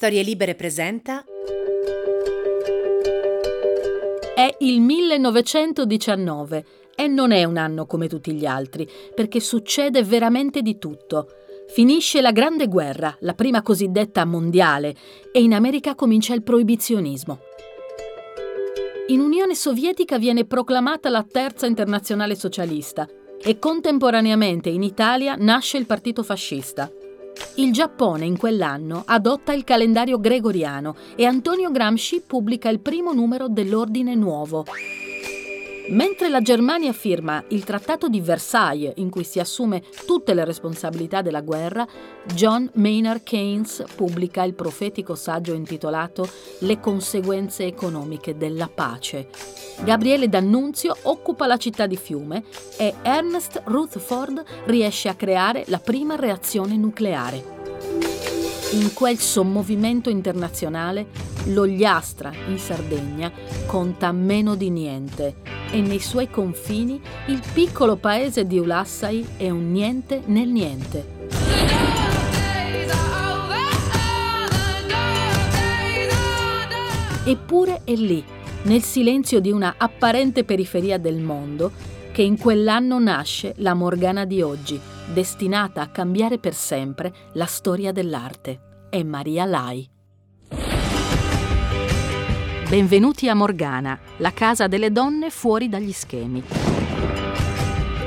Storie Libere presenta. È il 1919 e non è un anno come tutti gli altri, perché succede veramente di tutto. Finisce la Grande Guerra, la prima cosiddetta mondiale, e in America comincia il proibizionismo. In Unione Sovietica viene proclamata la Terza Internazionale Socialista e contemporaneamente in Italia nasce il Partito Fascista. Il Giappone in quell'anno adotta il calendario gregoriano e Antonio Gramsci pubblica il primo numero dell'Ordine Nuovo. Mentre la Germania firma il Trattato di Versailles, in cui si assume tutte le responsabilità della guerra, John Maynard Keynes pubblica il profetico saggio intitolato Le conseguenze economiche della pace. Gabriele D'Annunzio occupa la città di Fiume e Ernest Rutherford riesce a creare la prima reazione nucleare. In quel sommovimento internazionale, l'Ogliastra in Sardegna conta meno di niente e nei suoi confini il piccolo paese di Ulassai è un niente nel niente. Eppure è lì, nel silenzio di una apparente periferia del mondo, che in quell'anno nasce la Morgana di oggi, destinata a cambiare per sempre la storia dell'arte. È Maria Lai. Benvenuti a Morgana, la casa delle donne fuori dagli schemi.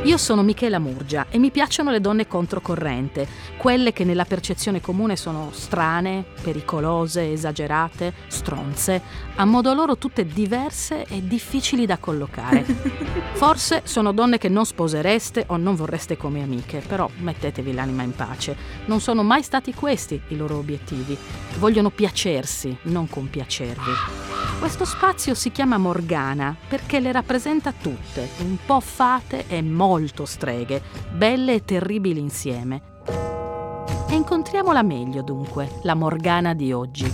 Io sono Michela Murgia e mi piacciono le donne controcorrente, quelle che nella percezione comune sono strane, pericolose, esagerate, stronze, a modo loro tutte diverse e difficili da collocare. Forse sono donne che non sposereste o non vorreste come amiche, però mettetevi l'anima in pace. Non sono mai stati questi i loro obiettivi. Vogliono piacersi, non compiacervi. Questo spazio si chiama Morgana perché le rappresenta tutte, un po' fate e molto streghe, belle e terribili insieme. E incontriamola meglio dunque, la Morgana di oggi.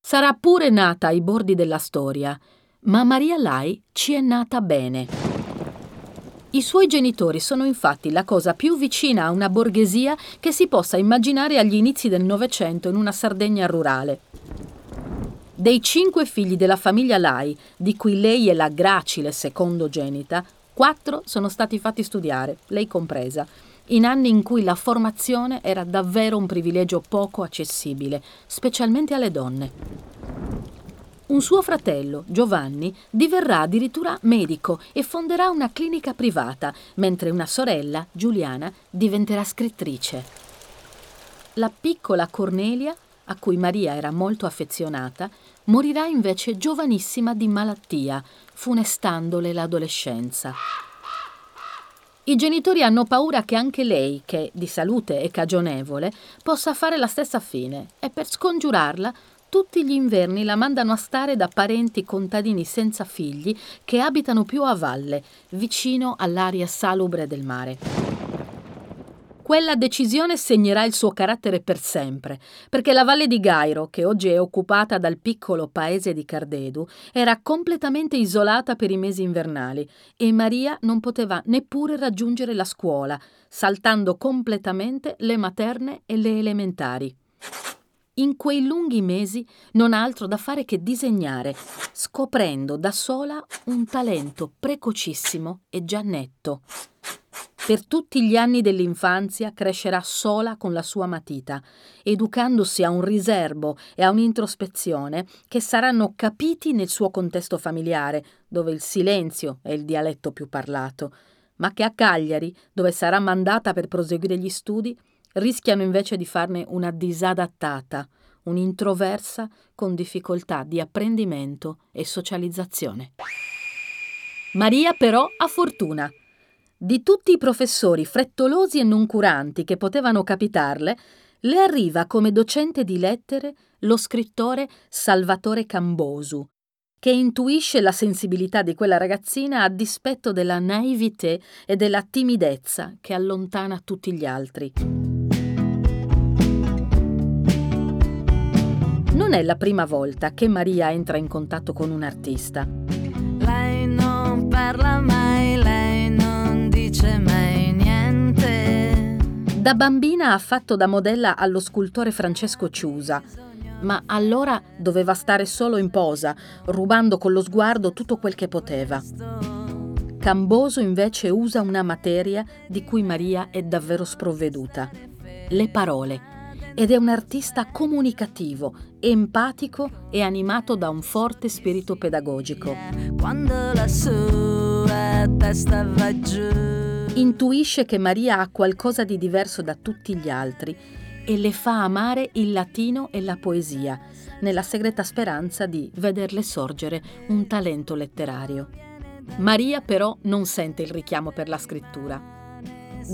Sarà pure nata ai bordi della storia, ma Maria Lai ci è nata bene. I suoi genitori sono infatti la cosa più vicina a una borghesia che si possa immaginare agli inizi del Novecento in una Sardegna rurale. Dei cinque figli della famiglia Lai, di cui lei è la gracile secondogenita, quattro sono stati fatti studiare, lei compresa, in anni in cui la formazione era davvero un privilegio poco accessibile, specialmente alle donne. Un suo fratello, Giovanni, diverrà addirittura medico e fonderà una clinica privata, mentre una sorella, Giuliana, diventerà scrittrice. La piccola Cornelia a cui Maria era molto affezionata, morirà invece giovanissima di malattia, funestandole l'adolescenza. I genitori hanno paura che anche lei, che di salute è cagionevole, possa fare la stessa fine e per scongiurarla tutti gli inverni la mandano a stare da parenti contadini senza figli che abitano più a valle, vicino all'aria salubre del mare. Quella decisione segnerà il suo carattere per sempre, perché la valle di Gairo, che oggi è occupata dal piccolo paese di Cardedu, era completamente isolata per i mesi invernali e Maria non poteva neppure raggiungere la scuola, saltando completamente le materne e le elementari. In quei lunghi mesi non ha altro da fare che disegnare, scoprendo da sola un talento precocissimo e già netto. Per tutti gli anni dell'infanzia crescerà sola con la sua matita, educandosi a un riservo e a un'introspezione che saranno capiti nel suo contesto familiare, dove il silenzio è il dialetto più parlato, ma che a Cagliari, dove sarà mandata per proseguire gli studi, rischiano invece di farne una disadattata, un'introversa con difficoltà di apprendimento e socializzazione. Maria però ha fortuna di tutti i professori frettolosi e noncuranti che potevano capitarle, le arriva come docente di lettere lo scrittore Salvatore Cambosu, che intuisce la sensibilità di quella ragazzina a dispetto della naivete e della timidezza che allontana tutti gli altri. Non è la prima volta che Maria entra in contatto con un artista. Lei non parla mai, lei dice mai niente. Da bambina ha fatto da modella allo scultore Francesco Ciusa, ma allora doveva stare solo in posa, rubando con lo sguardo tutto quel che poteva. Camboso invece usa una materia di cui Maria è davvero sprovveduta, le parole, ed è un artista comunicativo, empatico e animato da un forte spirito pedagogico. Quando la sua testa va giù. Intuisce che Maria ha qualcosa di diverso da tutti gli altri e le fa amare il latino e la poesia, nella segreta speranza di vederle sorgere un talento letterario. Maria però non sente il richiamo per la scrittura.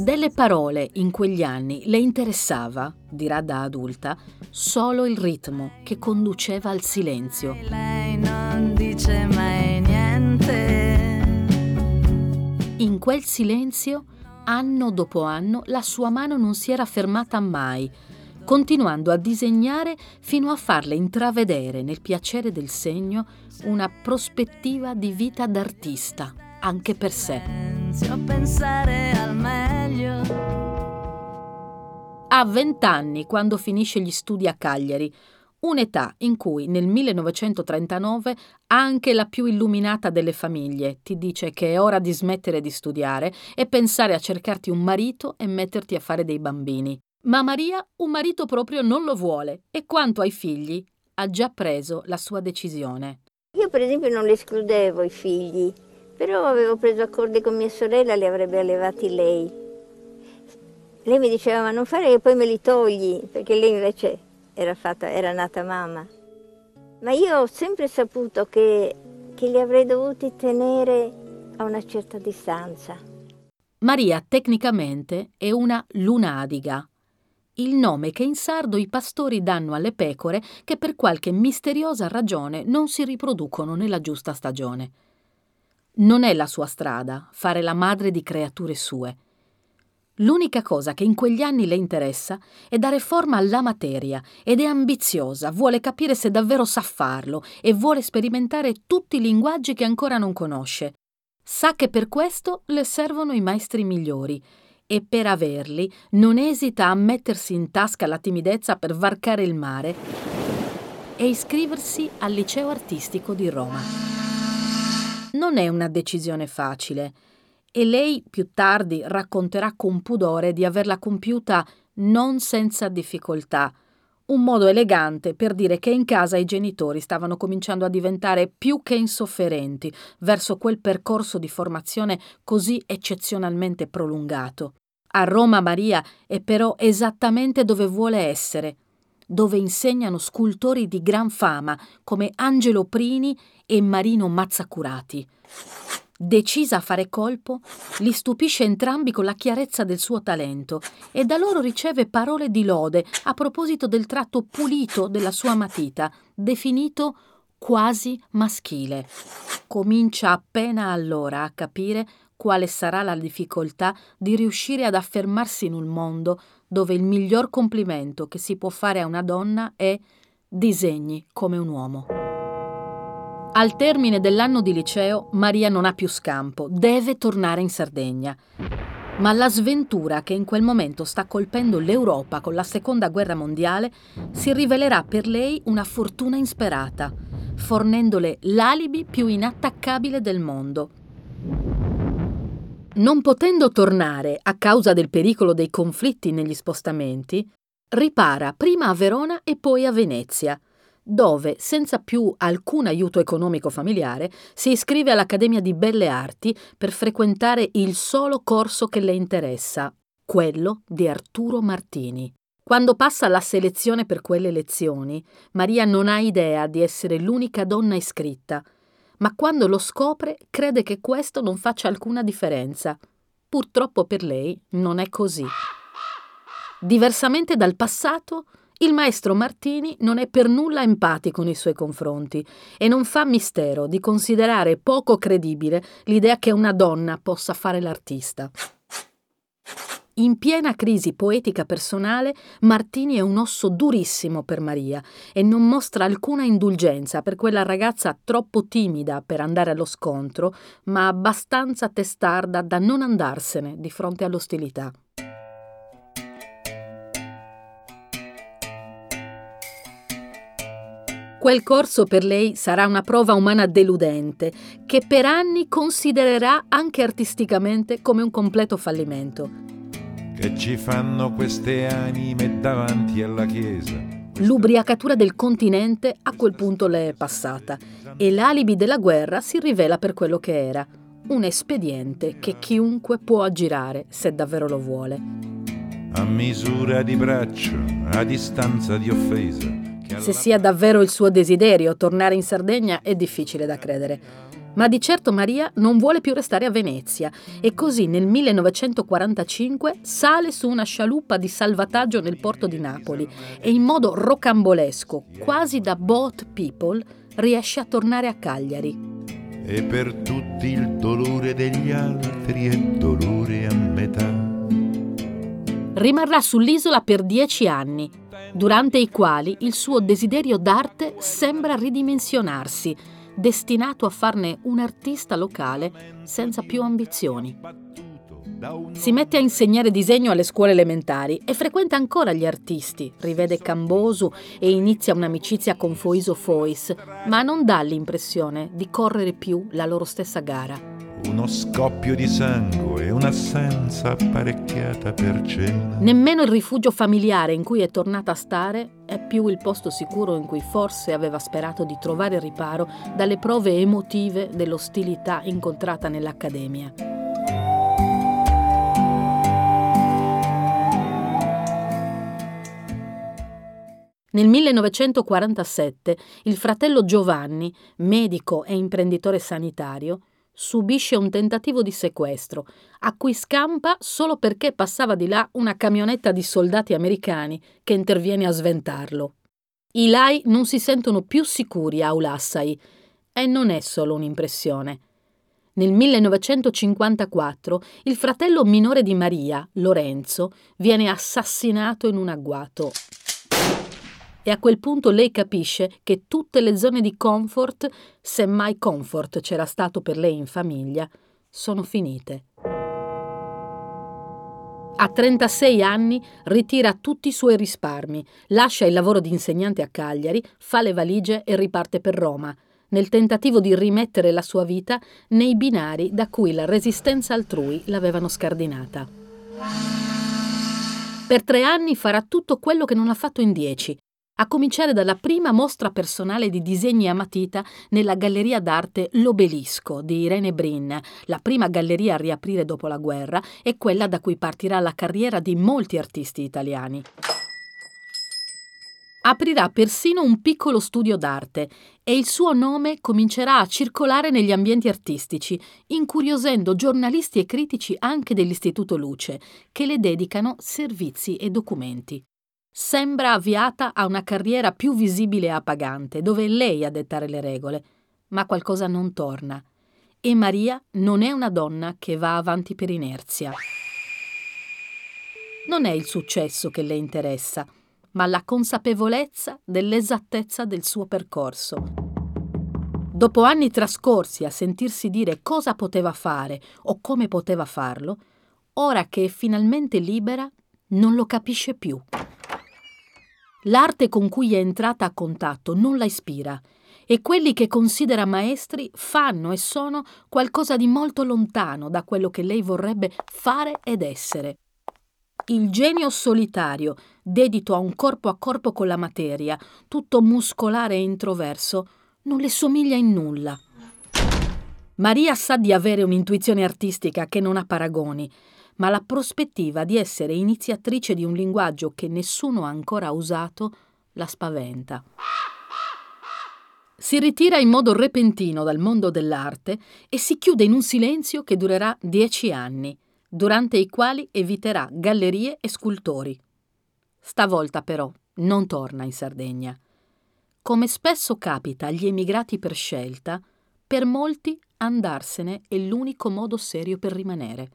Delle parole in quegli anni le interessava, dirà da adulta, solo il ritmo che conduceva al silenzio. Lei non dice mai niente. In quel silenzio, anno dopo anno, la sua mano non si era fermata mai, continuando a disegnare fino a farle intravedere nel piacere del segno una prospettiva di vita d'artista, anche per sé. Inizio a pensare al meglio. Ha 20 anni quando finisce gli studi a Cagliari, un'età in cui nel 1939 anche la più illuminata delle famiglie ti dice che è ora di smettere di studiare e pensare a cercarti un marito e metterti a fare dei bambini. Ma Maria un marito proprio non lo vuole e quanto ai figli ha già preso la sua decisione. Io per esempio non le escludevo i figli, però avevo preso accordi con mia sorella, li avrebbe allevati lei. Lei mi diceva ma non fare che poi me li togli, perché lei invece era, fatta, era nata mamma. Ma io ho sempre saputo che, che li avrei dovuti tenere a una certa distanza. Maria tecnicamente è una lunadiga, il nome che in sardo i pastori danno alle pecore che per qualche misteriosa ragione non si riproducono nella giusta stagione. Non è la sua strada fare la madre di creature sue. L'unica cosa che in quegli anni le interessa è dare forma alla materia ed è ambiziosa, vuole capire se davvero sa farlo e vuole sperimentare tutti i linguaggi che ancora non conosce. Sa che per questo le servono i maestri migliori e per averli non esita a mettersi in tasca la timidezza per varcare il mare e iscriversi al liceo artistico di Roma. Non è una decisione facile e lei più tardi racconterà con pudore di averla compiuta non senza difficoltà, un modo elegante per dire che in casa i genitori stavano cominciando a diventare più che insofferenti verso quel percorso di formazione così eccezionalmente prolungato. A Roma Maria è però esattamente dove vuole essere, dove insegnano scultori di gran fama come Angelo Prini e Marino Mazzacurati. Decisa a fare colpo, li stupisce entrambi con la chiarezza del suo talento e da loro riceve parole di lode a proposito del tratto pulito della sua matita, definito quasi maschile. Comincia appena allora a capire quale sarà la difficoltà di riuscire ad affermarsi in un mondo dove il miglior complimento che si può fare a una donna è disegni come un uomo. Al termine dell'anno di liceo, Maria non ha più scampo, deve tornare in Sardegna. Ma la sventura che in quel momento sta colpendo l'Europa con la seconda guerra mondiale si rivelerà per lei una fortuna insperata, fornendole l'alibi più inattaccabile del mondo. Non potendo tornare a causa del pericolo dei conflitti negli spostamenti, ripara prima a Verona e poi a Venezia, dove, senza più alcun aiuto economico familiare, si iscrive all'Accademia di Belle Arti per frequentare il solo corso che le interessa, quello di Arturo Martini. Quando passa la selezione per quelle lezioni, Maria non ha idea di essere l'unica donna iscritta, ma quando lo scopre crede che questo non faccia alcuna differenza. Purtroppo per lei non è così. Diversamente dal passato, il maestro Martini non è per nulla empatico nei suoi confronti e non fa mistero di considerare poco credibile l'idea che una donna possa fare l'artista. In piena crisi poetica personale, Martini è un osso durissimo per Maria e non mostra alcuna indulgenza per quella ragazza troppo timida per andare allo scontro, ma abbastanza testarda da non andarsene di fronte all'ostilità. Quel corso per lei sarà una prova umana deludente, che per anni considererà anche artisticamente come un completo fallimento. Che ci fanno queste anime davanti alla chiesa? L'ubriacatura del continente a quel punto le è passata e l'alibi della guerra si rivela per quello che era, un espediente che chiunque può aggirare se davvero lo vuole. A misura di braccio, a distanza di offesa. Se sia davvero il suo desiderio tornare in Sardegna è difficile da credere. Ma di certo Maria non vuole più restare a Venezia e così nel 1945 sale su una scialuppa di salvataggio nel porto di Napoli e in modo rocambolesco, quasi da boat people, riesce a tornare a Cagliari. E per tutti il dolore degli altri è dolore a metà. Rimarrà sull'isola per dieci anni, durante i quali il suo desiderio d'arte sembra ridimensionarsi destinato a farne un artista locale senza più ambizioni. Si mette a insegnare disegno alle scuole elementari e frequenta ancora gli artisti, rivede Cambosu e inizia un'amicizia con Foiso Fois, ma non dà l'impressione di correre più la loro stessa gara uno scoppio di sangue e un'assenza apparecchiata per cena. Nemmeno il rifugio familiare in cui è tornata a stare è più il posto sicuro in cui forse aveva sperato di trovare riparo dalle prove emotive dell'ostilità incontrata nell'accademia. Nel 1947 il fratello Giovanni, medico e imprenditore sanitario, subisce un tentativo di sequestro, a cui scampa solo perché passava di là una camionetta di soldati americani che interviene a sventarlo. I Lai non si sentono più sicuri a Ulassai e non è solo un'impressione. Nel 1954 il fratello minore di Maria, Lorenzo, viene assassinato in un agguato e a quel punto lei capisce che tutte le zone di comfort, se mai comfort c'era stato per lei in famiglia, sono finite. A 36 anni ritira tutti i suoi risparmi, lascia il lavoro di insegnante a Cagliari, fa le valigie e riparte per Roma, nel tentativo di rimettere la sua vita nei binari da cui la resistenza altrui l'avevano scardinata. Per tre anni farà tutto quello che non ha fatto in dieci, a cominciare dalla prima mostra personale di disegni a matita nella galleria d'arte L'Obelisco di Irene Brin, la prima galleria a riaprire dopo la guerra e quella da cui partirà la carriera di molti artisti italiani. Aprirà persino un piccolo studio d'arte e il suo nome comincerà a circolare negli ambienti artistici, incuriosendo giornalisti e critici anche dell'Istituto Luce, che le dedicano servizi e documenti sembra avviata a una carriera più visibile e appagante, dove è lei a dettare le regole, ma qualcosa non torna. E Maria non è una donna che va avanti per inerzia. Non è il successo che le interessa, ma la consapevolezza dell'esattezza del suo percorso. Dopo anni trascorsi a sentirsi dire cosa poteva fare o come poteva farlo, ora che è finalmente libera, non lo capisce più. L'arte con cui è entrata a contatto non la ispira e quelli che considera maestri fanno e sono qualcosa di molto lontano da quello che lei vorrebbe fare ed essere. Il genio solitario, dedito a un corpo a corpo con la materia, tutto muscolare e introverso, non le somiglia in nulla. Maria sa di avere un'intuizione artistica che non ha paragoni ma la prospettiva di essere iniziatrice di un linguaggio che nessuno ha ancora usato la spaventa. Si ritira in modo repentino dal mondo dell'arte e si chiude in un silenzio che durerà dieci anni, durante i quali eviterà gallerie e scultori. Stavolta però non torna in Sardegna. Come spesso capita agli emigrati per scelta, per molti andarsene è l'unico modo serio per rimanere.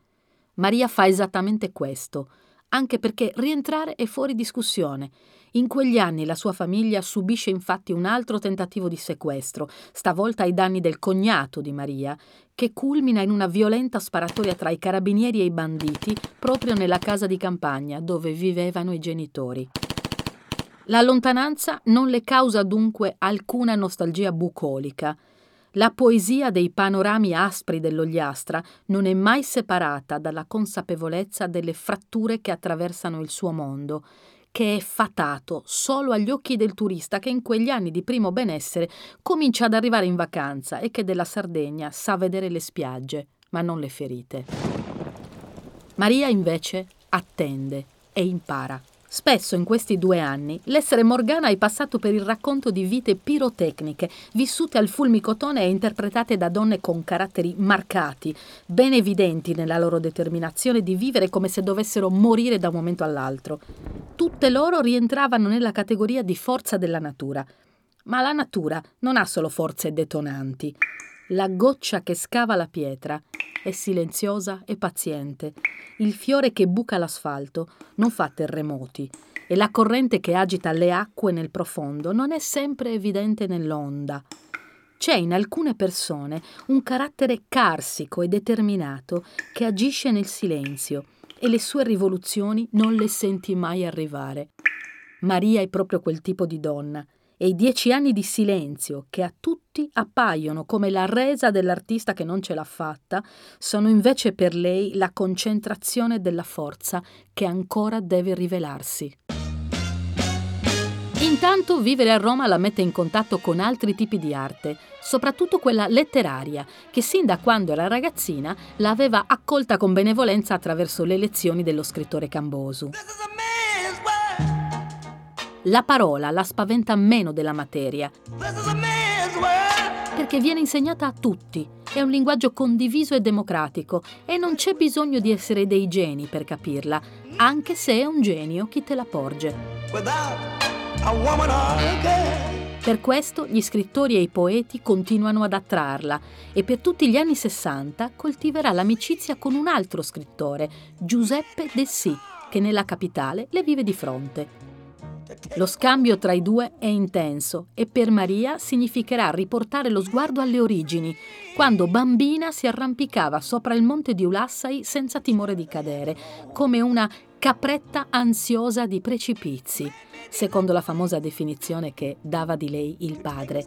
Maria fa esattamente questo, anche perché rientrare è fuori discussione. In quegli anni la sua famiglia subisce infatti un altro tentativo di sequestro, stavolta ai danni del cognato di Maria, che culmina in una violenta sparatoria tra i carabinieri e i banditi proprio nella casa di campagna dove vivevano i genitori. La lontananza non le causa dunque alcuna nostalgia bucolica. La poesia dei panorami aspri dell'Ogliastra non è mai separata dalla consapevolezza delle fratture che attraversano il suo mondo, che è fatato solo agli occhi del turista che in quegli anni di primo benessere comincia ad arrivare in vacanza e che della Sardegna sa vedere le spiagge, ma non le ferite. Maria invece attende e impara. Spesso in questi due anni l'essere Morgana è passato per il racconto di vite pirotecniche, vissute al fulmicotone e interpretate da donne con caratteri marcati, ben evidenti nella loro determinazione di vivere come se dovessero morire da un momento all'altro. Tutte loro rientravano nella categoria di forza della natura. Ma la natura non ha solo forze detonanti. La goccia che scava la pietra è silenziosa e paziente. Il fiore che buca l'asfalto non fa terremoti e la corrente che agita le acque nel profondo non è sempre evidente nell'onda. C'è in alcune persone un carattere carsico e determinato che agisce nel silenzio e le sue rivoluzioni non le senti mai arrivare. Maria è proprio quel tipo di donna e i dieci anni di silenzio, che a tutti appaiono come la resa dell'artista che non ce l'ha fatta, sono invece per lei la concentrazione della forza che ancora deve rivelarsi. Intanto vivere a Roma la mette in contatto con altri tipi di arte, soprattutto quella letteraria, che sin da quando era ragazzina l'aveva accolta con benevolenza attraverso le lezioni dello scrittore Cambosu. La parola la spaventa meno della materia, perché viene insegnata a tutti, è un linguaggio condiviso e democratico e non c'è bisogno di essere dei geni per capirla, anche se è un genio chi te la porge. Per questo gli scrittori e i poeti continuano ad attrarla e per tutti gli anni 60 coltiverà l'amicizia con un altro scrittore, Giuseppe Dessì, che nella capitale le vive di fronte. Lo scambio tra i due è intenso e per Maria significherà riportare lo sguardo alle origini, quando bambina si arrampicava sopra il monte di Ulassai senza timore di cadere, come una capretta ansiosa di precipizi, secondo la famosa definizione che dava di lei il padre.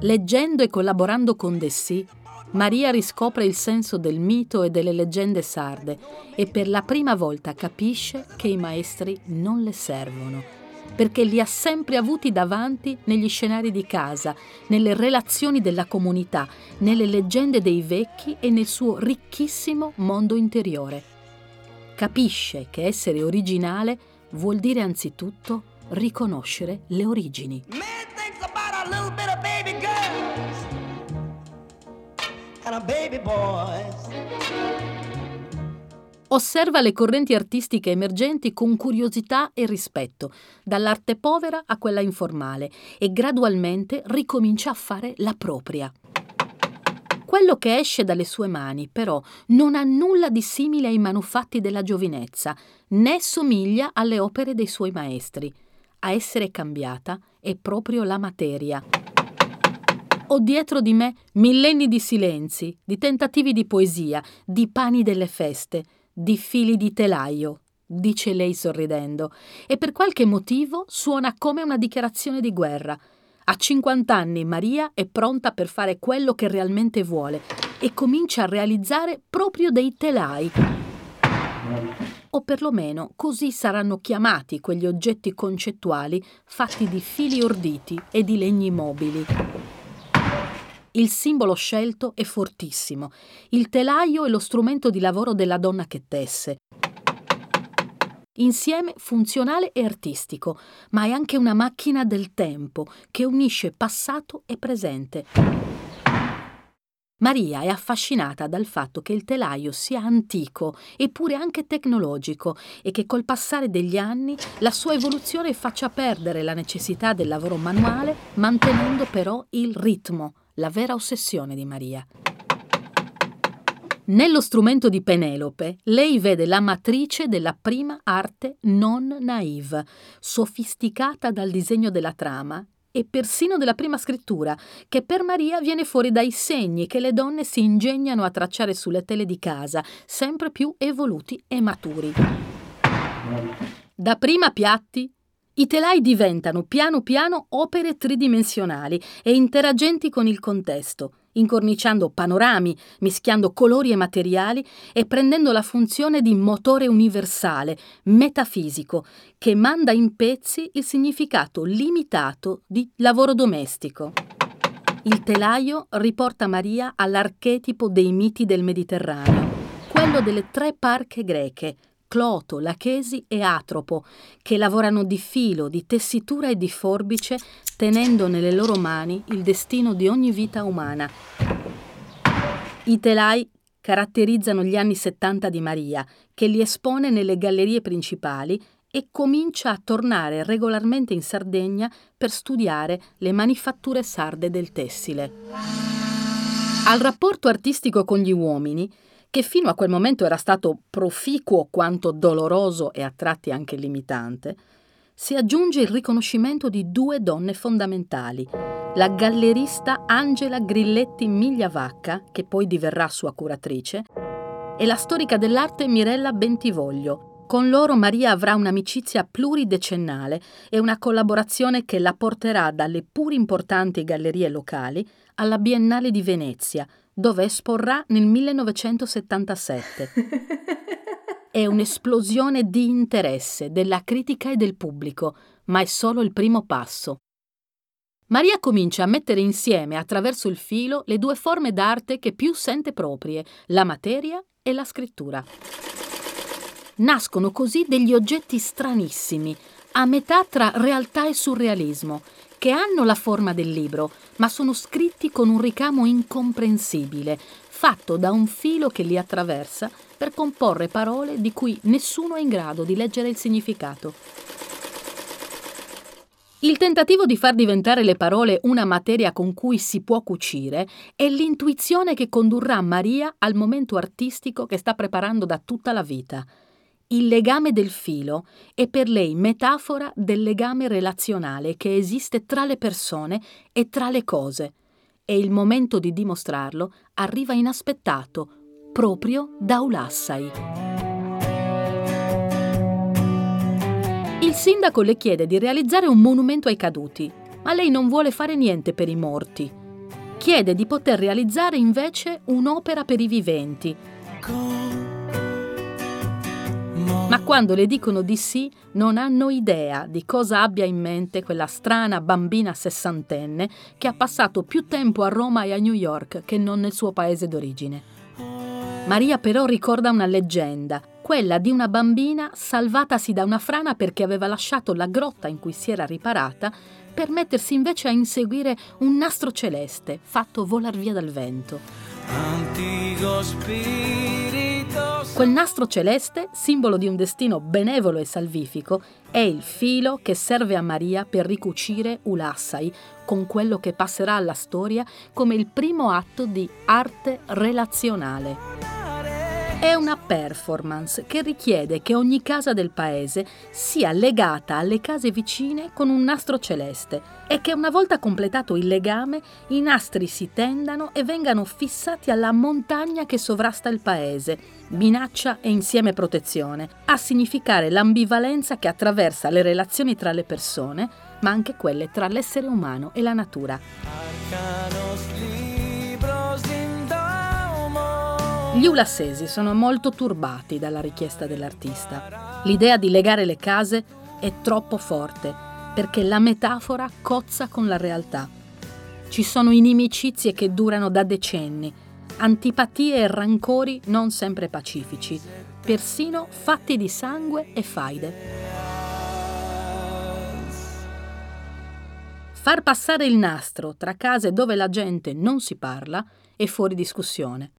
Leggendo e collaborando con Dessì, Maria riscopre il senso del mito e delle leggende sarde e per la prima volta capisce che i maestri non le servono, perché li ha sempre avuti davanti negli scenari di casa, nelle relazioni della comunità, nelle leggende dei vecchi e nel suo ricchissimo mondo interiore. Capisce che essere originale vuol dire anzitutto riconoscere le origini. Osserva le correnti artistiche emergenti con curiosità e rispetto, dall'arte povera a quella informale, e gradualmente ricomincia a fare la propria. Quello che esce dalle sue mani, però, non ha nulla di simile ai manufatti della giovinezza, né somiglia alle opere dei suoi maestri. A essere cambiata è proprio la materia. Ho dietro di me millenni di silenzi, di tentativi di poesia, di pani delle feste, di fili di telaio, dice lei sorridendo, e per qualche motivo suona come una dichiarazione di guerra. A 50 anni Maria è pronta per fare quello che realmente vuole e comincia a realizzare proprio dei telai. O perlomeno così saranno chiamati quegli oggetti concettuali fatti di fili orditi e di legni mobili. Il simbolo scelto è fortissimo. Il telaio è lo strumento di lavoro della donna che tesse. Insieme funzionale e artistico, ma è anche una macchina del tempo che unisce passato e presente. Maria è affascinata dal fatto che il telaio sia antico eppure anche tecnologico e che col passare degli anni la sua evoluzione faccia perdere la necessità del lavoro manuale, mantenendo però il ritmo, la vera ossessione di Maria. Nello strumento di Penelope, lei vede la matrice della prima arte non naive, sofisticata dal disegno della trama e persino della prima scrittura, che per Maria viene fuori dai segni che le donne si ingegnano a tracciare sulle tele di casa, sempre più evoluti e maturi. Da prima piatti, i telai diventano piano piano opere tridimensionali e interagenti con il contesto, incorniciando panorami, mischiando colori e materiali e prendendo la funzione di motore universale, metafisico, che manda in pezzi il significato limitato di lavoro domestico. Il telaio riporta Maria all'archetipo dei miti del Mediterraneo, quello delle tre parche greche, Cloto, Lachesi e Atropo, che lavorano di filo, di tessitura e di forbice, tenendo nelle loro mani il destino di ogni vita umana. I telai caratterizzano gli anni 70 di Maria, che li espone nelle gallerie principali e comincia a tornare regolarmente in Sardegna per studiare le manifatture sarde del tessile. Al rapporto artistico con gli uomini che fino a quel momento era stato proficuo quanto doloroso e a tratti anche limitante, si aggiunge il riconoscimento di due donne fondamentali, la gallerista Angela Grilletti Migliavacca, che poi diverrà sua curatrice, e la storica dell'arte Mirella Bentivoglio. Con loro Maria avrà un'amicizia pluridecennale e una collaborazione che la porterà dalle pur importanti gallerie locali alla Biennale di Venezia, dove esporrà nel 1977. È un'esplosione di interesse della critica e del pubblico, ma è solo il primo passo. Maria comincia a mettere insieme attraverso il filo le due forme d'arte che più sente proprie, la materia e la scrittura. Nascono così degli oggetti stranissimi, a metà tra realtà e surrealismo, che hanno la forma del libro, ma sono scritti con un ricamo incomprensibile, fatto da un filo che li attraversa per comporre parole di cui nessuno è in grado di leggere il significato. Il tentativo di far diventare le parole una materia con cui si può cucire è l'intuizione che condurrà Maria al momento artistico che sta preparando da tutta la vita – il legame del filo è per lei metafora del legame relazionale che esiste tra le persone e tra le cose e il momento di dimostrarlo arriva inaspettato, proprio da Ulassai. Il sindaco le chiede di realizzare un monumento ai caduti, ma lei non vuole fare niente per i morti. Chiede di poter realizzare invece un'opera per i viventi. Ma quando le dicono di sì, non hanno idea di cosa abbia in mente quella strana bambina sessantenne che ha passato più tempo a Roma e a New York che non nel suo paese d'origine. Maria però ricorda una leggenda, quella di una bambina salvatasi da una frana perché aveva lasciato la grotta in cui si era riparata per mettersi invece a inseguire un nastro celeste fatto volar via dal vento. Antico spirito Quel nastro celeste, simbolo di un destino benevolo e salvifico, è il filo che serve a Maria per ricucire Ulassai con quello che passerà alla storia come il primo atto di arte relazionale. È una performance che richiede che ogni casa del paese sia legata alle case vicine con un nastro celeste e che una volta completato il legame i nastri si tendano e vengano fissati alla montagna che sovrasta il paese, minaccia e insieme protezione, a significare l'ambivalenza che attraversa le relazioni tra le persone, ma anche quelle tra l'essere umano e la natura. Gli ulassesi sono molto turbati dalla richiesta dell'artista. L'idea di legare le case è troppo forte perché la metafora cozza con la realtà. Ci sono inimicizie che durano da decenni, antipatie e rancori non sempre pacifici, persino fatti di sangue e faide. Far passare il nastro tra case dove la gente non si parla è fuori discussione.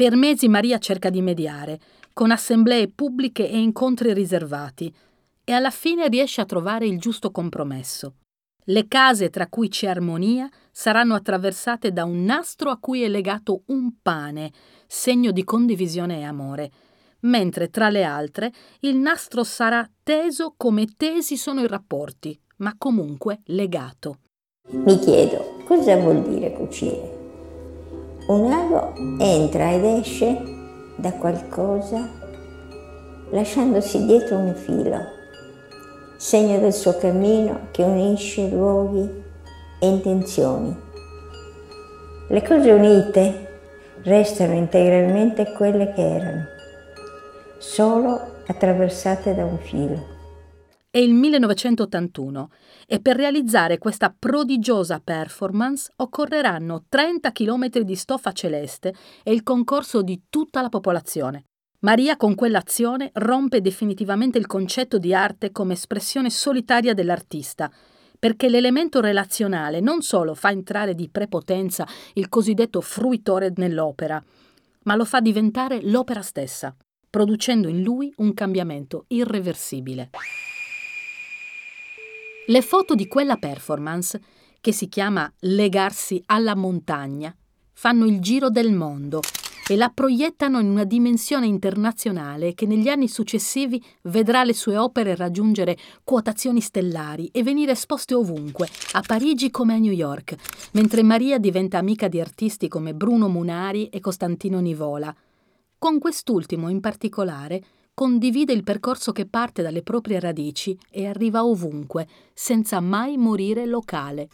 Per mesi Maria cerca di mediare, con assemblee pubbliche e incontri riservati, e alla fine riesce a trovare il giusto compromesso. Le case tra cui c'è armonia saranno attraversate da un nastro a cui è legato un pane, segno di condivisione e amore, mentre tra le altre il nastro sarà teso come tesi sono i rapporti, ma comunque legato. Mi chiedo cosa vuol dire cucire un ago entra ed esce da qualcosa lasciandosi dietro un filo, segno del suo cammino che unisce luoghi e intenzioni. Le cose unite restano integralmente quelle che erano, solo attraversate da un filo. È il 1981 e per realizzare questa prodigiosa performance occorreranno 30 km di stoffa celeste e il concorso di tutta la popolazione. Maria con quell'azione rompe definitivamente il concetto di arte come espressione solitaria dell'artista, perché l'elemento relazionale non solo fa entrare di prepotenza il cosiddetto fruitore nell'opera, ma lo fa diventare l'opera stessa, producendo in lui un cambiamento irreversibile. Le foto di quella performance, che si chiama Legarsi alla montagna, fanno il giro del mondo e la proiettano in una dimensione internazionale che negli anni successivi vedrà le sue opere raggiungere quotazioni stellari e venire esposte ovunque, a Parigi come a New York, mentre Maria diventa amica di artisti come Bruno Munari e Costantino Nivola. Con quest'ultimo in particolare condivide il percorso che parte dalle proprie radici e arriva ovunque, senza mai morire locale.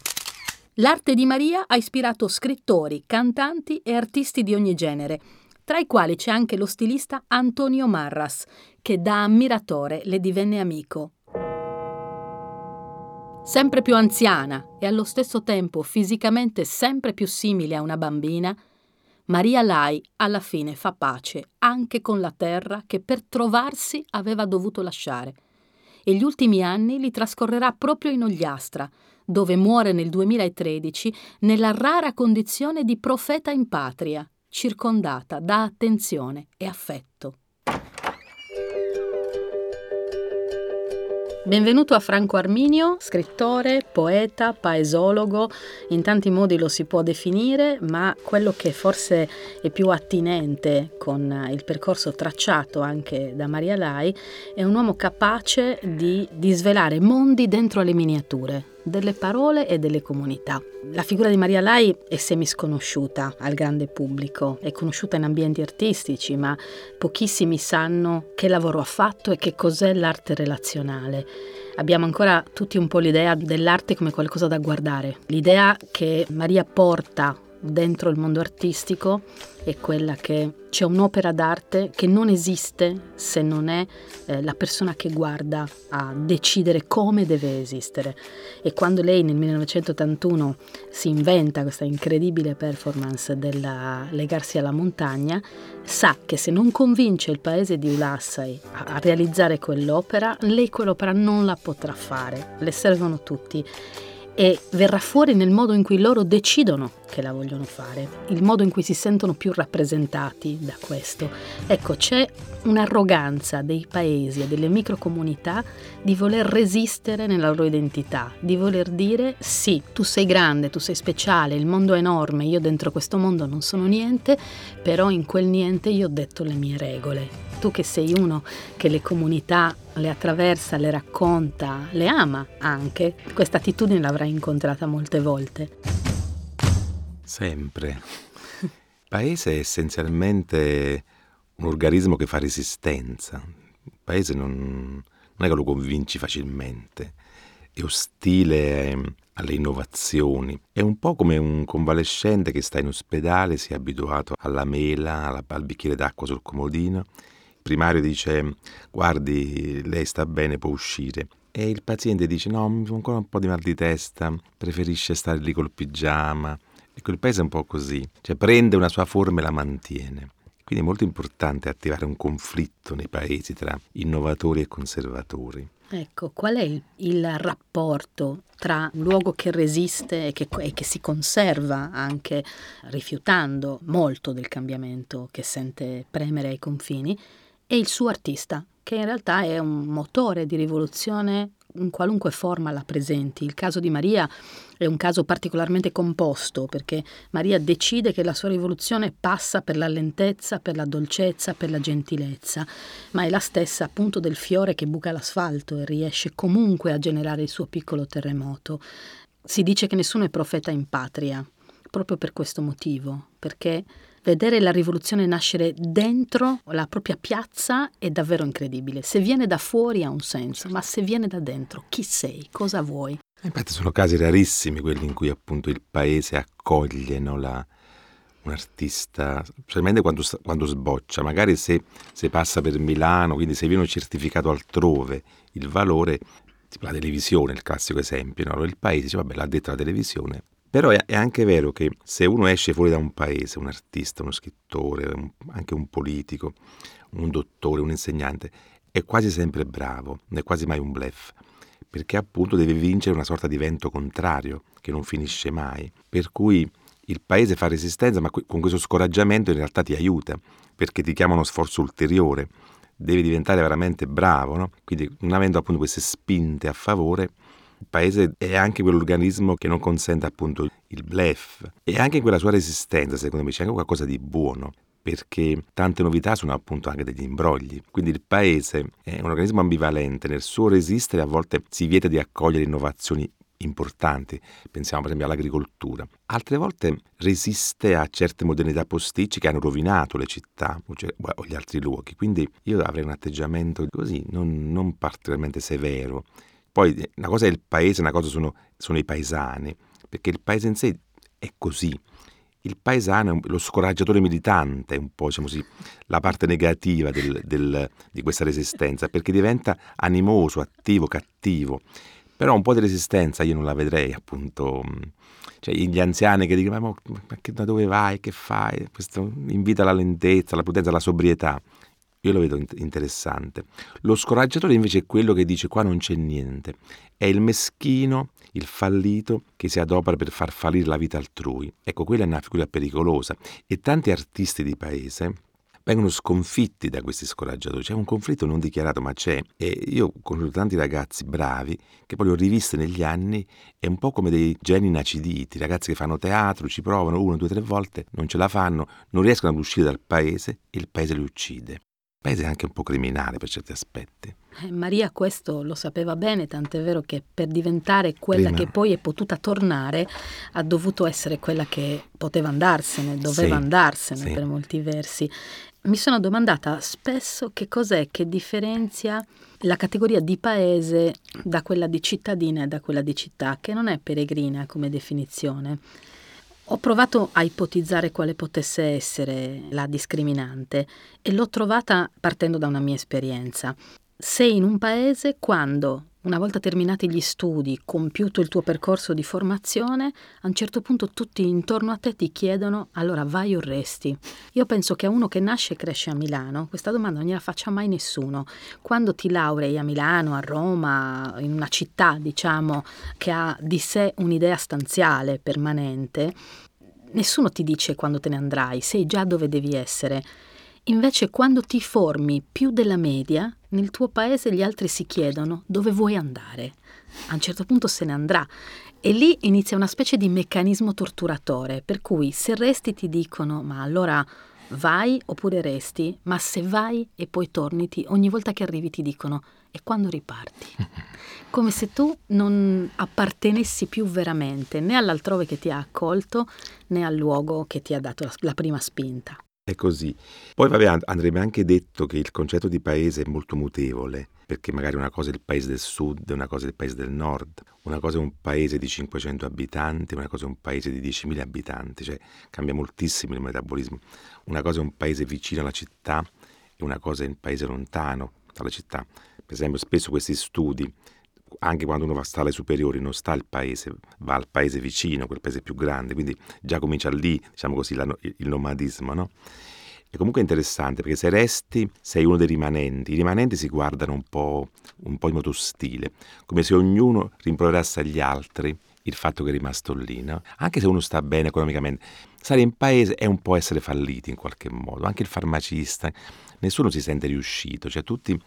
L'arte di Maria ha ispirato scrittori, cantanti e artisti di ogni genere, tra i quali c'è anche lo stilista Antonio Marras, che da ammiratore le divenne amico. Sempre più anziana e allo stesso tempo fisicamente sempre più simile a una bambina, Maria Lai alla fine fa pace anche con la terra che per trovarsi aveva dovuto lasciare. E gli ultimi anni li trascorrerà proprio in Ogliastra, dove muore nel 2013 nella rara condizione di profeta in patria, circondata da attenzione e affetto. Benvenuto a Franco Arminio, scrittore, poeta, paesologo, in tanti modi lo si può definire, ma quello che forse è più attinente con il percorso tracciato anche da Maria Lai è un uomo capace di, di svelare mondi dentro le miniature, delle parole e delle comunità. La figura di Maria Lai è semisconosciuta al grande pubblico, è conosciuta in ambienti artistici, ma pochissimi sanno che lavoro ha fatto e che cos'è l'arte relazionale. Abbiamo ancora tutti un po' l'idea dell'arte come qualcosa da guardare, l'idea che Maria porta dentro il mondo artistico è quella che c'è un'opera d'arte che non esiste se non è eh, la persona che guarda a decidere come deve esistere. E quando lei nel 1981 si inventa questa incredibile performance del legarsi alla montagna, sa che se non convince il paese di Ulassai a, a realizzare quell'opera, lei quell'opera non la potrà fare, le servono tutti e verrà fuori nel modo in cui loro decidono che la vogliono fare, il modo in cui si sentono più rappresentati da questo. Ecco, c'è un'arroganza dei paesi e delle microcomunità di voler resistere nella loro identità, di voler dire sì, tu sei grande, tu sei speciale, il mondo è enorme, io dentro questo mondo non sono niente, però in quel niente io ho detto le mie regole. Tu che sei uno che le comunità le attraversa, le racconta, le ama anche, questa attitudine l'avrai incontrata molte volte. Sempre. Il paese è essenzialmente un organismo che fa resistenza. Il paese non, non è che lo convinci facilmente, è ostile alle innovazioni. È un po' come un convalescente che sta in ospedale, si è abituato alla mela, al bicchiere d'acqua sul comodino primario dice guardi lei sta bene può uscire. E il paziente dice no fa ancora un po' di mal di testa preferisce stare lì col pigiama. Ecco il paese è un po' così cioè prende una sua forma e la mantiene. Quindi è molto importante attivare un conflitto nei paesi tra innovatori e conservatori. Ecco, qual è il, il, rapporto tra un luogo che resiste e che, e che, si conserva anche rifiutando molto del cambiamento che sente premere ai confini e il suo artista, che in realtà è un motore di rivoluzione in qualunque forma la presenti. Il caso di Maria è un caso particolarmente composto perché Maria decide che la sua rivoluzione passa per la lentezza, per la dolcezza, per la gentilezza, ma è la stessa appunto del fiore che buca l'asfalto e riesce comunque a generare il suo piccolo terremoto. Si dice che nessuno è profeta in patria, proprio per questo motivo, perché vedere la rivoluzione nascere dentro la propria piazza è davvero incredibile. Se viene da fuori ha un senso, ma se viene da dentro, chi sei? Cosa vuoi? Infatti sono casi rarissimi quelli in cui appunto il paese accoglie no, la, un artista, specialmente quando, quando sboccia, magari se, se, passa per Milano, quindi se viene certificato altrove il valore, tipo la televisione, il classico esempio, no? il paese dice vabbè l'ha detto la televisione, però è, anche vero che se uno esce fuori da un paese, un artista, uno scrittore, un, anche un politico, un dottore, un insegnante, è quasi sempre bravo, non è quasi mai un blef, perché appunto deve vincere una sorta di vento contrario che non finisce mai. Per cui il paese fa resistenza, ma con questo scoraggiamento in realtà ti aiuta, perché ti chiama uno sforzo ulteriore. Devi diventare veramente bravo, no? Quindi non avendo appunto queste spinte a favore, il paese è anche quell'organismo che non consente appunto il blef e anche quella sua resistenza, secondo me, c'è anche qualcosa di buono perché tante novità sono appunto anche degli imbrogli. Quindi il paese è un organismo ambivalente, nel suo resistere a volte si vieta di accogliere innovazioni importanti, pensiamo per esempio all'agricoltura. Altre volte resiste a certe modernità posticce che hanno rovinato le città cioè, o gli altri luoghi. Quindi io avrei un atteggiamento così, non, non particolarmente severo, poi eh, una cosa è il paese, una cosa sono, sono i paesani, perché il paese in sé è così. Il paesano è lo scoraggiatore militante, un po' diciamo così, la parte negativa del, del, di questa resistenza, perché diventa animoso, attivo, cattivo. Però un po' di resistenza io non la vedrei, appunto. Cioè, gli anziani che dicono: Ma, ma che, da dove vai? Che fai? Questo invita alla lentezza, alla prudenza, alla sobrietà. Io lo vedo interessante. Lo scoraggiatore invece è quello che dice qua non c'è niente. È il meschino, il fallito che si adopera per far fallire la vita altrui. Ecco, quella è una figura pericolosa. E tanti artisti di paese vengono sconfitti da questi scoraggiatori. C'è un conflitto non dichiarato, ma c'è. E io conosco tanti ragazzi bravi che poi li ho rivisti negli anni, è un po' come dei geni inaciditi, ragazzi che fanno teatro, ci provano una, due, tre volte, non ce la fanno, non riescono ad uscire dal paese e il paese li uccide paese anche un po' criminale per certi aspetti. Eh, Maria questo lo sapeva bene, tant'è vero che per diventare quella Prima. che poi è potuta tornare ha dovuto essere quella che poteva andarsene, doveva sì, andarsene sì. per molti versi. Mi sono domandata spesso che cos'è che differenzia la categoria di paese da quella di cittadina e da quella di città, che non è peregrina come definizione. Ho provato a ipotizzare quale potesse essere la discriminante e l'ho trovata partendo da una mia esperienza. Sei in un paese quando una volta terminati gli studi, compiuto il tuo percorso di formazione, a un certo punto tutti intorno a te ti chiedono allora vai o resti. Io penso che a uno che nasce e cresce a Milano, questa domanda non gliela faccia mai nessuno. Quando ti laurei a Milano, a Roma, in una città, diciamo, che ha di sé un'idea stanziale, permanente, nessuno ti dice quando te ne andrai, sei già dove devi essere. Invece quando ti formi più della media, nel tuo paese gli altri si chiedono dove vuoi andare. A un certo punto se ne andrà e lì inizia una specie di meccanismo torturatore, per cui se resti ti dicono ma allora vai oppure resti, ma se vai e poi torni, ti, ogni volta che arrivi ti dicono e quando riparti? Come se tu non appartenessi più veramente né all'altrove che ti ha accolto né al luogo che ti ha dato la, la prima spinta. È così. Poi vabbè, andrebbe anche detto che il concetto di paese è molto mutevole, perché magari una cosa è il paese del sud, una cosa è il paese del nord, una cosa è un paese di 500 abitanti, una cosa è un paese di 10.000 abitanti, cioè cambia moltissimo il metabolismo. Una cosa è un paese vicino alla città e una cosa è un paese lontano dalla città. Per esempio, spesso questi studi anche quando uno va a sta alle superiori non sta al paese, va al paese vicino, quel paese più grande, quindi già comincia lì, diciamo così, la, il nomadismo, no? E comunque è interessante perché se resti sei uno dei rimanenti, i rimanenti si guardano un po', un po in modo ostile, come se ognuno rimproverasse agli altri il fatto che è rimasto lì, no? Anche se uno sta bene economicamente, stare in paese è un po' essere falliti in qualche modo, anche il farmacista, nessuno si sente riuscito, cioè tutti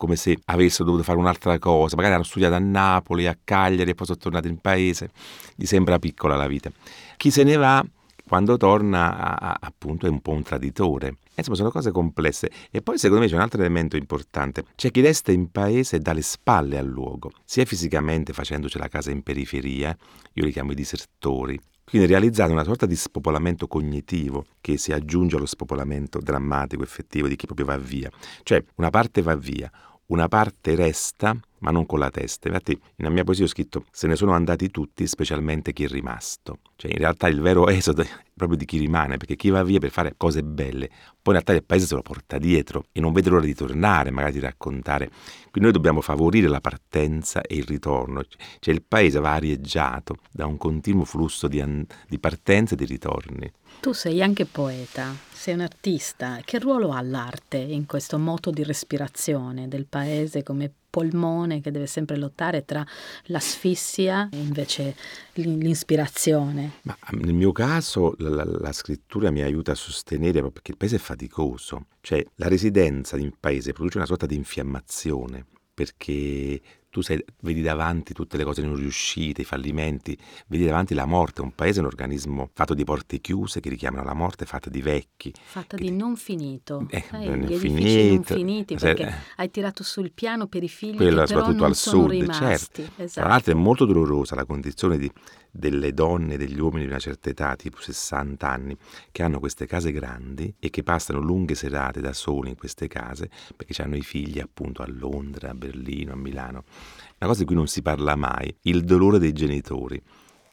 come se avessero dovuto fare un'altra cosa, magari hanno studiato a Napoli, a Cagliari e poi sono tornati in paese, gli sembra piccola la vita. Chi se ne va quando torna a- appunto è un po' un traditore. Insomma, sono cose complesse. E poi secondo me c'è un altro elemento importante. C'è chi resta in paese e dà le spalle al luogo, sia fisicamente facendoci la casa in periferia, io li chiamo i disertori, quindi realizzare una sorta di spopolamento cognitivo che si aggiunge allo spopolamento drammatico effettivo di chi proprio va via. Cioè una parte va via, una parte resta, ma non con la testa. Infatti, nella mia poesia ho scritto: Se ne sono andati tutti, specialmente chi è rimasto. Cioè, in realtà il vero esodo è proprio di chi rimane, perché chi va via per fare cose belle, poi in realtà il paese se lo porta dietro e non vede l'ora di tornare, magari di raccontare. Quindi noi dobbiamo favorire la partenza e il ritorno. Cioè, il paese va arieggiato da un continuo flusso di, an- di partenze e di ritorni. Tu sei anche poeta, sei un artista. Che ruolo ha l'arte in questo moto di respirazione del paese come polmone che deve sempre lottare tra l'asfissia e invece l'in- l'ispirazione? Ma nel mio caso la, la- scrittura mi aiuta a sostenere perché il paese è faticoso, cioè la residenza in paese produce una sorta di infiammazione perché tu sei- vedi davanti tutte le cose non riuscite, i fallimenti, vedi davanti la morte, un paese è un organismo fatto di porte chiuse che richiamano la morte, fatto di vecchi. Fatta di non finito, Eh, sai, non gli edifici finito. non finiti perché hai tirato sul piano per i figli Quello che però soprattutto al sono sud, rimasti. certo. Tra Esatto. l'altro è molto dolorosa la condizione di- delle donne e degli uomini di una certa età, tipo 60 anni, che hanno queste case grandi e che passano lunghe serate da soli in queste case perché hanno i figli appunto a Londra, a Berlino, a Milano. Una cosa di cui non si parla mai, il dolore dei genitori,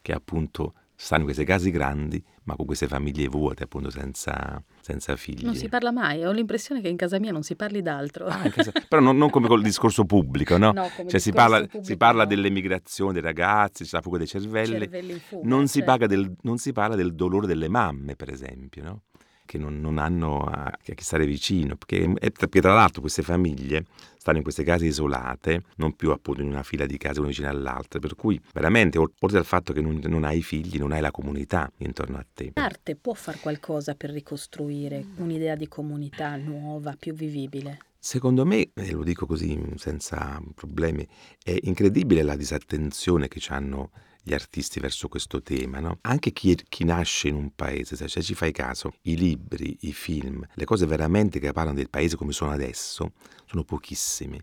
che appunto stanno in queste case grandi ma con queste famiglie vuote, appunto senza, senza figli. Non si parla mai, ho l'impressione che in casa mia non si parli d'altro. Ah, anche se- però non, non come col discorso pubblico, no? No, Cioè si parla, pubblico, si parla no. dell'emigrazione dei ragazzi, c'è la fuga dei cervelli, fuga, non, si paga del- non si parla del dolore delle mamme, per esempio, no? che non, non hanno a, a chi stare vicino, perché, perché tra l'altro queste famiglie stanno in queste case isolate, non più appunto in una fila di case una vicino all'altra, per cui veramente ol- oltre al fatto che non, non hai figli, non hai la comunità intorno a te. L'arte può fare qualcosa per ricostruire un'idea di comunità nuova, più vivibile. Secondo me, e lo dico così senza problemi, è incredibile la disattenzione che hanno gli artisti verso questo tema. no? Anche chi, chi nasce in un paese, se ci fai caso, i libri, i film, le cose veramente che parlano del paese come sono adesso, sono pochissimi.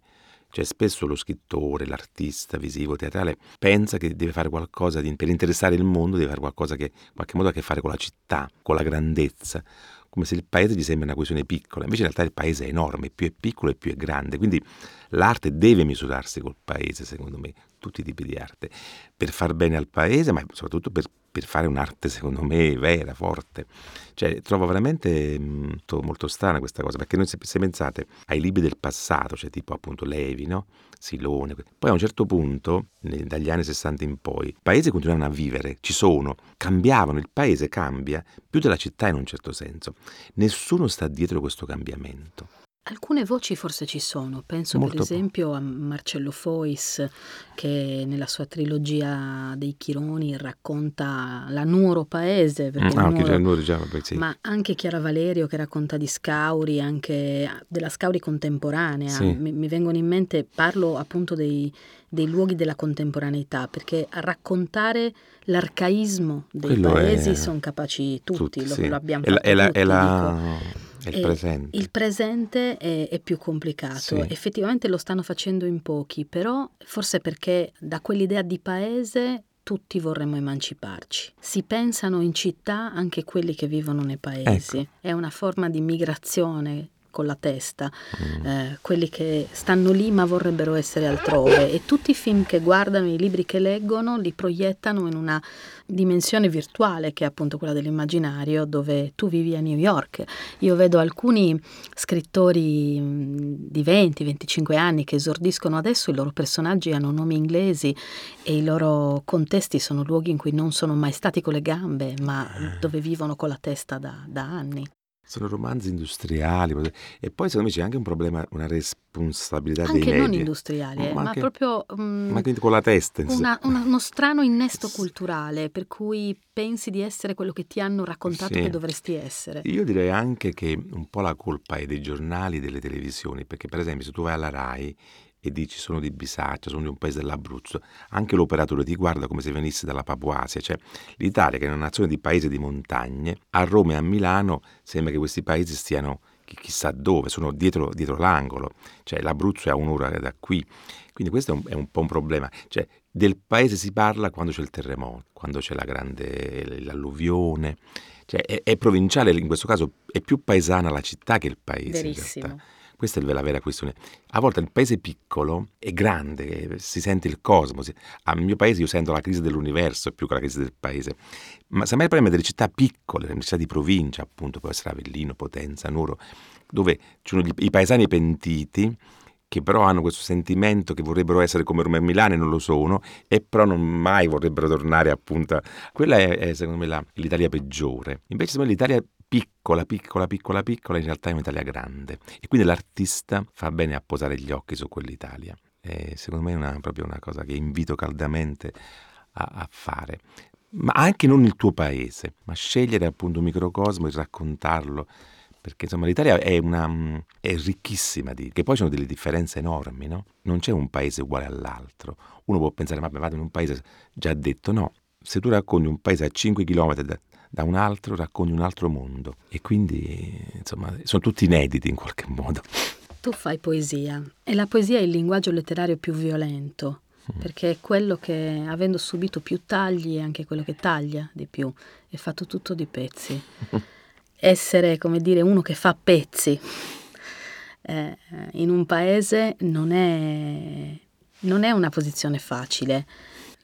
Cioè spesso lo scrittore, l'artista visivo, teatrale, pensa che deve fare qualcosa di, per interessare il mondo, deve fare qualcosa che in qualche modo ha a che fare con la città, con la grandezza, come se il paese gli sembra una questione piccola. Invece in realtà il paese è enorme, più è piccolo e più è grande. Quindi l'arte deve misurarsi col paese, secondo me, tutti i tipi di arte, per far bene al paese, ma soprattutto per, per fare un'arte, secondo me, vera, forte. Cioè, trovo veramente molto, molto strana questa cosa, perché noi se, se pensate ai libri del passato, cioè tipo appunto Levi, no? Silone, poi a un certo punto, dagli anni 60 in poi, i paesi continuavano a vivere, ci sono, cambiavano, il paese cambia più della città in un certo senso. Nessuno sta dietro questo cambiamento. Alcune voci forse ci sono, penso per Molto po'. esempio a Marcello Fois che nella sua trilogia dei Chironi racconta la Nuoro Paese, perché Ah, Nuoro- già, noi già, vabbè, sì. ma anche Chiara Valerio che racconta di Scauri, anche della Scauri contemporanea. Sì. Mi, mi vengono in mente, parlo appunto dei, dei luoghi della contemporaneità, perché a raccontare l'arcaismo dei Quello paesi è- sono capaci tutti, lo, sì. lo abbiamo È fatto la- tutti, è la- il presente. Il presente è, è più complicato, Sì. effettivamente lo stanno facendo in pochi, però forse perché da quell'idea di paese tutti vorremmo emanciparci. Si pensano in città anche quelli che vivono nei paesi, Ecco. è una forma di migrazione con la testa, Mm. eh, quelli che stanno lì ma vorrebbero essere altrove e tutti i film che guardano, i libri che leggono li proiettano in una dimensione virtuale che è appunto quella dell'immaginario dove tu vivi a New York. Io vedo alcuni scrittori mh, di 20-25 anni che esordiscono adesso, i loro personaggi hanno nomi inglesi e i loro contesti sono luoghi in cui non sono mai stati con le gambe, ma dove vivono con la testa da, da anni. Sono romanzi industriali e poi secondo me c'è anche un problema, una responsabilità dei Anche non media. industriali, eh, Ma ma, anche- proprio mh, Ma quindi con la testa, insomma. una- una- uno strano innesto culturale per cui pensi di essere quello che ti hanno raccontato Sì. che dovresti essere. Io direi anche che un po' la colpa è dei giornali e delle televisioni, perché per esempio se tu vai alla RAI e dici sono di Bisaccia, sono di un paese dell'Abruzzo, anche l'operatore ti guarda come se venisse dalla Papuasia. Cioè, l'Italia, che è una nazione di paesi di montagne, a Roma e a Milano sembra che questi paesi stiano chissà dove, sono dietro, dietro l'angolo. Cioè, l'Abruzzo è a un'ora da qui. Quindi questo è un, è un po' un problema. Cioè, del paese si parla quando c'è il terremoto, quando c'è la grande l'alluvione. Cioè, è, è, provinciale, in questo caso è più paesana la città che il paese. Verissimo. Questa è la vera questione. A volte il paese piccolo è grande, si sente il cosmo. A mio paese io sento la crisi dell'universo più che la crisi del paese. Ma se mai il problema delle città piccole, le città di provincia, appunto, può essere Avellino, Potenza, Nuoro, dove ci sono i paesani pentiti che però hanno questo sentimento che vorrebbero essere come Roma e Milano e non lo sono, e però non mai vorrebbero tornare appunto. Quella è, è secondo me la, l'Italia peggiore. Invece secondo me l'Italia piccola, piccola, piccola, piccola, in realtà è un'Italia grande. E quindi l'artista fa bene a posare gli occhi su quell'Italia. E secondo me è una, proprio una cosa che invito caldamente a, a fare ma anche non il tuo paese, ma scegliere appunto un microcosmo e raccontarlo perché insomma l'Italia è, una, mm, è ricchissima di... che poi sono delle differenze enormi, no? Non c'è un paese uguale all'altro. Uno può pensare, ma vado in un paese già detto, no. Se tu racconti un paese a 5 km da, da un altro, racconti un altro mondo. E quindi, insomma, sono tutti inediti in qualche modo. Tu fai poesia e la poesia è il linguaggio letterario più violento, mm. perché è quello che, avendo subito più tagli, è anche quello che taglia di più, è fatto tutto di pezzi. essere, come dire, uno che fa pezzi eh, in un paese non è, non è una posizione facile.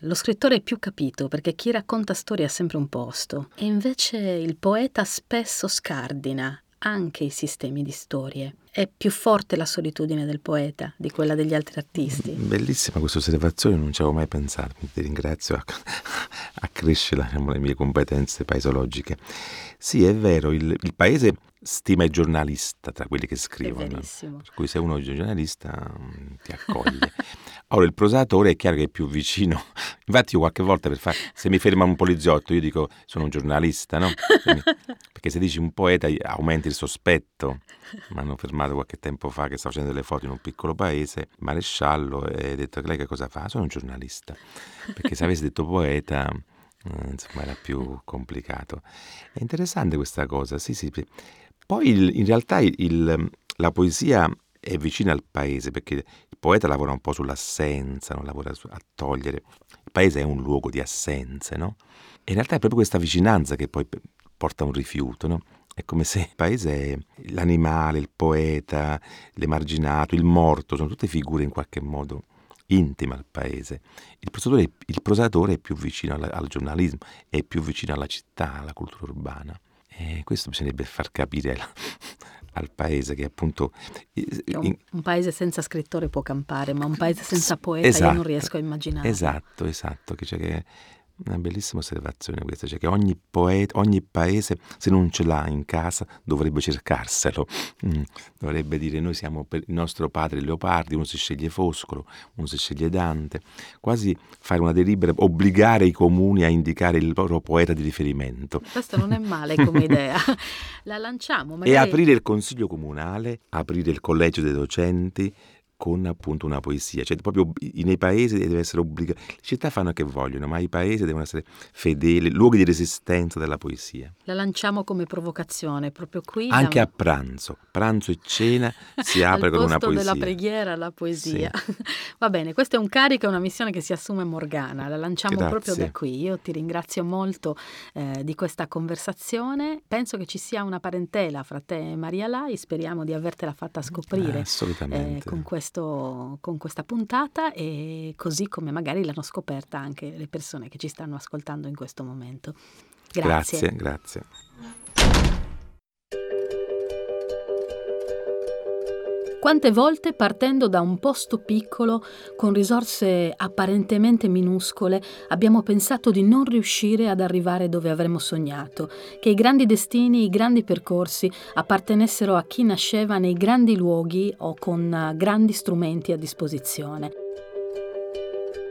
Lo scrittore è più capito perché chi racconta storie ha sempre un posto e invece il poeta spesso scardina anche i sistemi di storie. È più forte la solitudine del poeta di quella degli altri artisti. Bellissima questa osservazione, non ci avevo mai pensato, ti ringrazio, accresce le mie competenze paesologiche. Sì, è vero, il, il paese stima il giornalista tra quelli che scrivono. Per cui se uno è giornalista mm, ti accoglie. Ora il prosatore è chiaro che è più vicino. Infatti io qualche volta per fare, se mi ferma un poliziotto io dico sono un giornalista, no? Perché se dici un poeta aumenti il sospetto. Mi hanno fermato qualche tempo fa che stavo facendo delle foto in un piccolo paese, maresciallo, e ho detto lei che cosa fa? Sono un giornalista. Perché se avessi detto poeta insomma era più complicato. È interessante questa cosa, sì, sì. Poi il, in realtà il, la poesia è vicina al paese perché il poeta lavora un po' sull'assenza, non lavora su, a togliere. Il paese è un luogo di assenze, no? E in realtà è proprio questa vicinanza che poi porta a un rifiuto, no? È come se il paese, l'animale, il poeta, l'emarginato, il morto, sono tutte figure in qualche modo intima al paese. Il prosatore, il prosatore è più vicino al, al, giornalismo, è più vicino alla città, alla cultura urbana. E questo bisognerebbe far capire al, al paese che appunto... Un, un, paese senza scrittore può campare, ma un paese senza poeta esatto, io non esatto, riesco a immaginare. Esatto, esatto, che, cioè che una bellissima osservazione questa, cioè che ogni, poeta, ogni paese, se non ce l'ha in casa, dovrebbe cercarselo. Mm. Dovrebbe dire noi siamo per il nostro padre Leopardi, uno si sceglie Foscolo, uno si sceglie Dante, quasi fare una delibera, obbligare i comuni a indicare il loro poeta di riferimento. Questo non è male come idea, la lanciamo. Magari... E aprire il consiglio comunale, aprire il collegio dei docenti, con appunto una poesia, cioè proprio nei paesi deve essere obbligato, le città fanno che vogliono, ma i paesi devono essere fedeli, luoghi di resistenza della poesia. La lanciamo come provocazione proprio qui. Anche la... a pranzo, pranzo e cena si apre con una poesia. della preghiera la poesia. Sì. Va bene, questo è un carico, è una missione che si assume Morgana, la lanciamo Grazie. proprio da qui. Io ti ringrazio molto eh, di questa conversazione, penso che ci sia una parentela fra te e Maria Lai, speriamo di avertela fatta scoprire assolutamente. Eh, con questo questo, con questa puntata e così come magari l'hanno scoperta anche le persone che ci stanno ascoltando in questo momento. Grazie. Grazie, grazie. Quante volte partendo da un posto piccolo, con risorse apparentemente minuscole, abbiamo pensato di non riuscire ad arrivare dove avremmo sognato, che i grandi destini, i grandi percorsi appartenessero a chi nasceva nei grandi luoghi o con grandi strumenti a disposizione.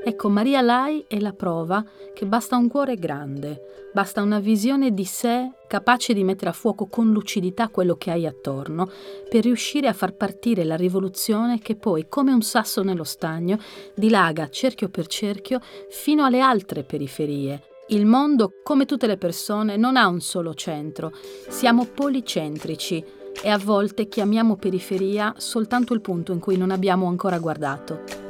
Ecco, Maria Lai è la prova che basta un cuore grande, basta una visione di sé capace di mettere a fuoco con lucidità quello che hai attorno per riuscire a far partire la rivoluzione che poi, come un sasso nello stagno, dilaga cerchio per cerchio fino alle altre periferie. Il mondo, come tutte le persone, non ha un solo centro, siamo policentrici e a volte chiamiamo periferia soltanto il punto in cui non abbiamo ancora guardato.